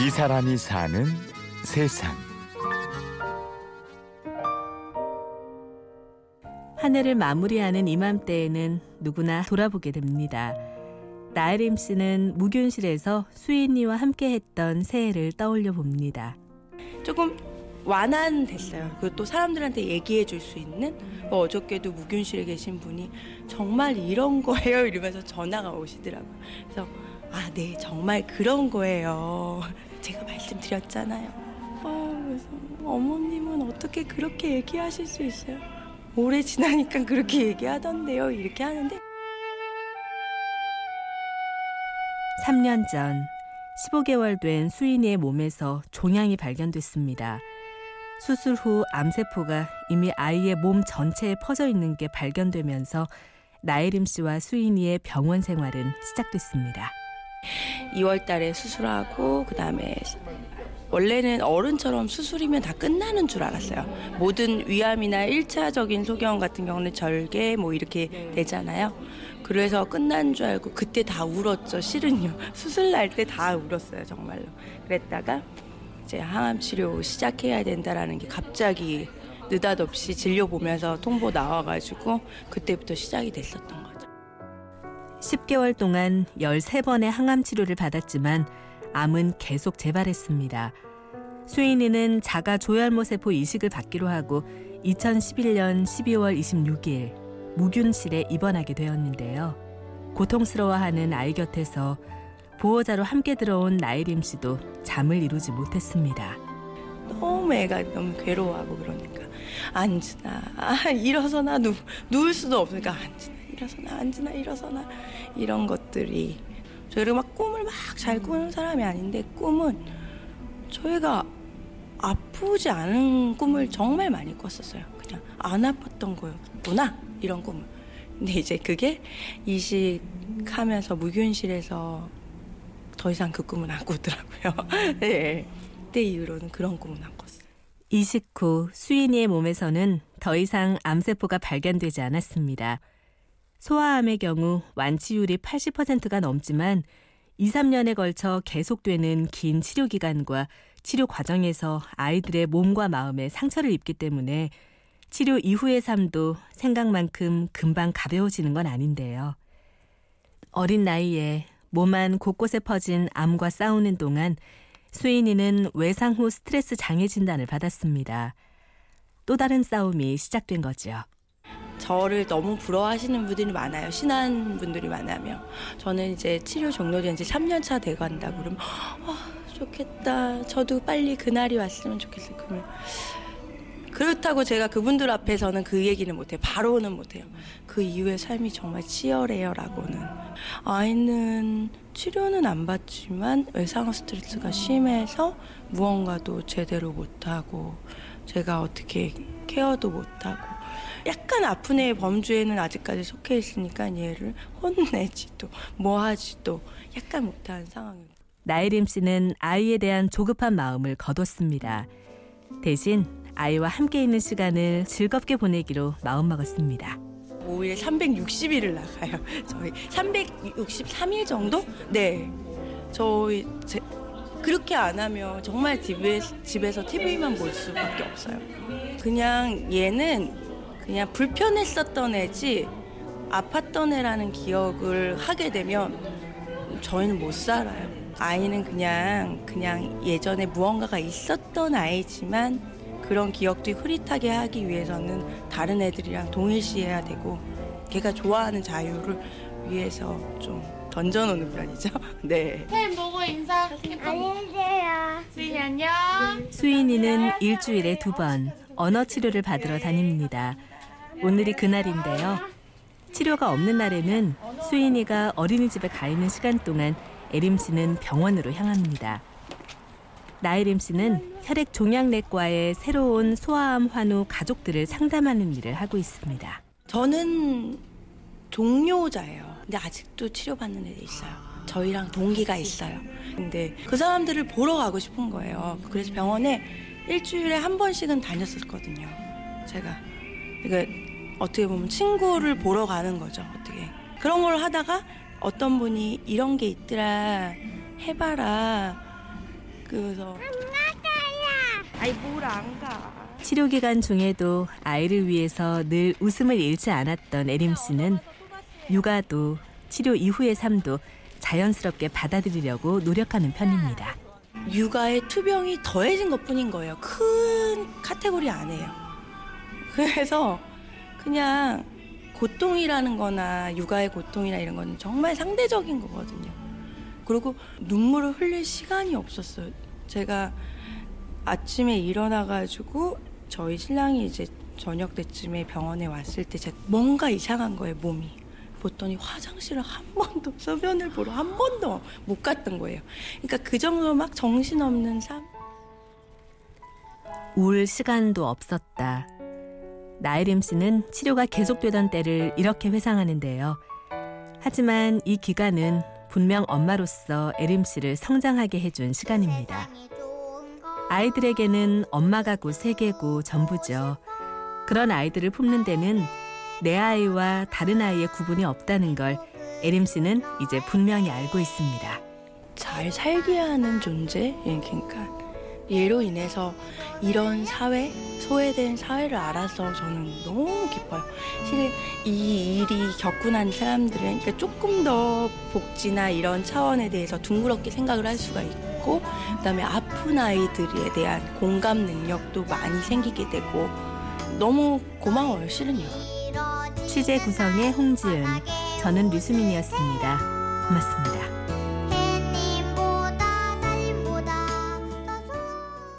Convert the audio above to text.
이 사람이 사는 세상. 한 해를 마무리하는 이맘때에는 누구나 돌아보게 됩니다. 나혜림 씨는 무균실에서 수인이와 함께 했던 새해를 떠올려 봅니다. 조금 완화됐어요. 그리고 또 사람들한테 얘기해 줄 수 있는 뭐 어저께도 무균실에 계신 분이 정말 이런 거예요 이러면서 전화가 오시더라고요. 그래서 아, 네, 정말 그런 거예요. 제가 말씀드렸잖아요. 아, 어머님은 어떻게 그렇게 얘기하실 수 있어요? 오래 지나니까 그렇게 얘기하던데요. 이렇게 하는데 3년 전 15개월 된 수인이의 몸에서 종양이 발견됐습니다. 수술 후 암세포가 이미 아이의 몸 전체에 퍼져 있는 게 발견되면서 나혜림 씨와 수인이의 병원 생활은 시작됐습니다. 2월 달에 수술하고 그다음에 원래는 어른처럼 수술이면 다 끝나는 줄 알았어요. 모든 위암이나 1차적인 소경 같은 경우는 절개 뭐 이렇게 되잖아요. 그래서 끝난 줄 알고 그때 다 울었죠. 실은요. 수술 날 때 다 울었어요. 정말로. 그랬다가 이제 항암 치료 시작해야 된다라는 게 갑자기 느닷없이 진료 보면서 통보 나와가지고 그때부터 시작이 됐었던 거죠. 10개월 동안 13번의 항암 치료를 받았지만 암은 계속 재발했습니다. 수인이는 자가 조혈모 세포 이식을 받기로 하고 2011년 12월 26일 무균실에 입원하게 되었는데요. 고통스러워하는 아이 곁에서 보호자로 함께 들어온 나이림 씨도 잠을 이루지 못했습니다. 너무 애가 너무 괴로워하고 그러니까 앉으나 아, 일어서나 누, 누울 수도 없으니까 앉으나 일어서나 앉으나 일어서나 이런 것들이 저희가 막 꿈을 막 잘 꾸는 사람이 아닌데 꿈은 저희가 아프지 않은 꿈을 정말 많이 꿨었어요. 그냥 안 아팠던 거였구나 이런 꿈을. 근데 이제 그게 이식하면서 무균실에서 더 이상 그 꿈은 안 꾸더라고요. 네. 그때 이후로는 그런 꿈은 안 꿨어요. 이식 후 수인이의 몸에서는 더 이상 암세포가 발견되지 않았습니다. 소아암의 경우 완치율이 80%가 넘지만 2, 3년에 걸쳐 계속되는 긴 치료 기간과 치료 과정에서 아이들의 몸과 마음에 상처를 입기 때문에 치료 이후의 삶도 생각만큼 금방 가벼워지는 건 아닌데요. 어린 나이에 몸 안 곳곳에 퍼진 암과 싸우는 동안 수인이는 외상 후 스트레스 장애 진단을 받았습니다. 또 다른 싸움이 시작된 거죠. 저를 너무 부러워하시는 분들이 많아요. 신한 분들이 많아요. 저는 이제 치료 종료된 지 3년 차 돼 간다고 그러면 아, 좋겠다. 저도 빨리 그날이 왔으면 좋겠어요. 그러면 그렇다고 제가 그분들 앞에서는 그 얘기는 못해요. 바로는 못해요. 그 이후의 삶이 정말 치열해요라고는. 아이는 치료는 안 받지만 외상후 스트레스가 심해서 무언가도 제대로 못하고 제가 어떻게 케어도 못하고 약간 아픈 애의 범주에는 아직까지 속해 있으니까 얘를 혼내지도 뭐하지도 약간 못하는 상황입니다. 나이림 씨는 아이에 대한 조급한 마음을 거뒀습니다. 대신 아이와 함께 있는 시간을 즐겁게 보내기로 마음먹었습니다. 5일에 360일을 나가요. 저희 363일 정도? 네. 저희 제, 그렇게 안 하면 정말 집에, 집에서 TV만 볼 수밖에 없어요. 그냥 얘는 그냥 불편했었던 애지 아팠던 애라는 기억을 하게 되면 저희는 못 살아요. 아이는 그냥 그냥 예전에 무언가가 있었던 아이지만 그런 기억도 흐릿하게 하기 위해서는 다른 애들이랑 동일시해야 되고 걔가 좋아하는 자유를 위해서 좀 던져놓는 편이죠. 네. 팬 보고 인사. 안녕히 계세요. 수인이 안녕. 수인이는 일주일에 두 번 언어 치료를 받으러 다닙니다. 오늘이 그날인데요. 치료가 없는 날에는 수인이가 어린이집에 가 있는 시간 동안 에림 씨는 병원으로 향합니다. 나혜림 씨는 혈액 종양내과의 새로운 소아암 환우 가족들을 상담하는 일을 하고 있습니다. 저는 동료자예요. 근데 아직도 치료받는 애들 있어요. 저희랑 동기가 있어요. 근데 그 사람들을 보러 가고 싶은 거예요. 그래서 병원에 일주일에 한 번씩은 다녔었거든요. 제가. 그러니까 어떻게 보면 친구를 보러 가는 거죠. 어떻게. 그런 걸 하다가 어떤 분이 이런 게 있더라. 해봐라. 그래서 아이 뭘안 가. 치료 기간 중에도 아이를 위해서 늘 웃음을 잃지 않았던 에림 씨는 육아도 치료 이후의 삶도 자연스럽게 받아들이려고 노력하는 편입니다. 육아에 투병이 더해진 것 뿐인 거예요. 큰 카테고리 안에요. 그래서 그냥 고통이라는 거나 육아의 고통이나 이런 거는 정말 상대적인 거거든요. 그리고 눈물을 흘릴 시간이 없었어요. 제가 아침에 일어나가지고 저희 신랑이 이제 저녁 때쯤에 병원에 왔을 때 뭔가 이상한 거예요, 몸이. 보더니 화장실을 한 번도 소변을 보러 한 번도 못 갔던 거예요. 그러니까 그 정도로 막 정신없는 삶. 울 시간도 없었다. 나혜림 씨는 치료가 계속되던 때를 이렇게 회상하는데요. 하지만 이 기간은 분명 엄마로서 에림 씨를 성장하게 해준 시간입니다. 아이들에게는 엄마가 곧 세계고 전부죠. 그런 아이들을 품는 데는 내 아이와 다른 아이의 구분이 없다는 걸 에림 씨는 이제 분명히 알고 있습니다. 잘 살게 하는 존재? 예, 그러니까 얘로 인해서 이런 사회, 소외된 사회를 알아서 저는 너무 기뻐요. 사실 이 일이 겪고 난 사람들은 그러니까 조금 더 복지나 이런 차원에 대해서 둥그렇게 생각을 할 수가 있고 그 다음에 아픈 아이들에 대한 공감 능력도 많이 생기게 되고 너무 고마워요, 실은요. 취재 구성의 홍지은, 저는 류수민이었습니다. 고맙습니다.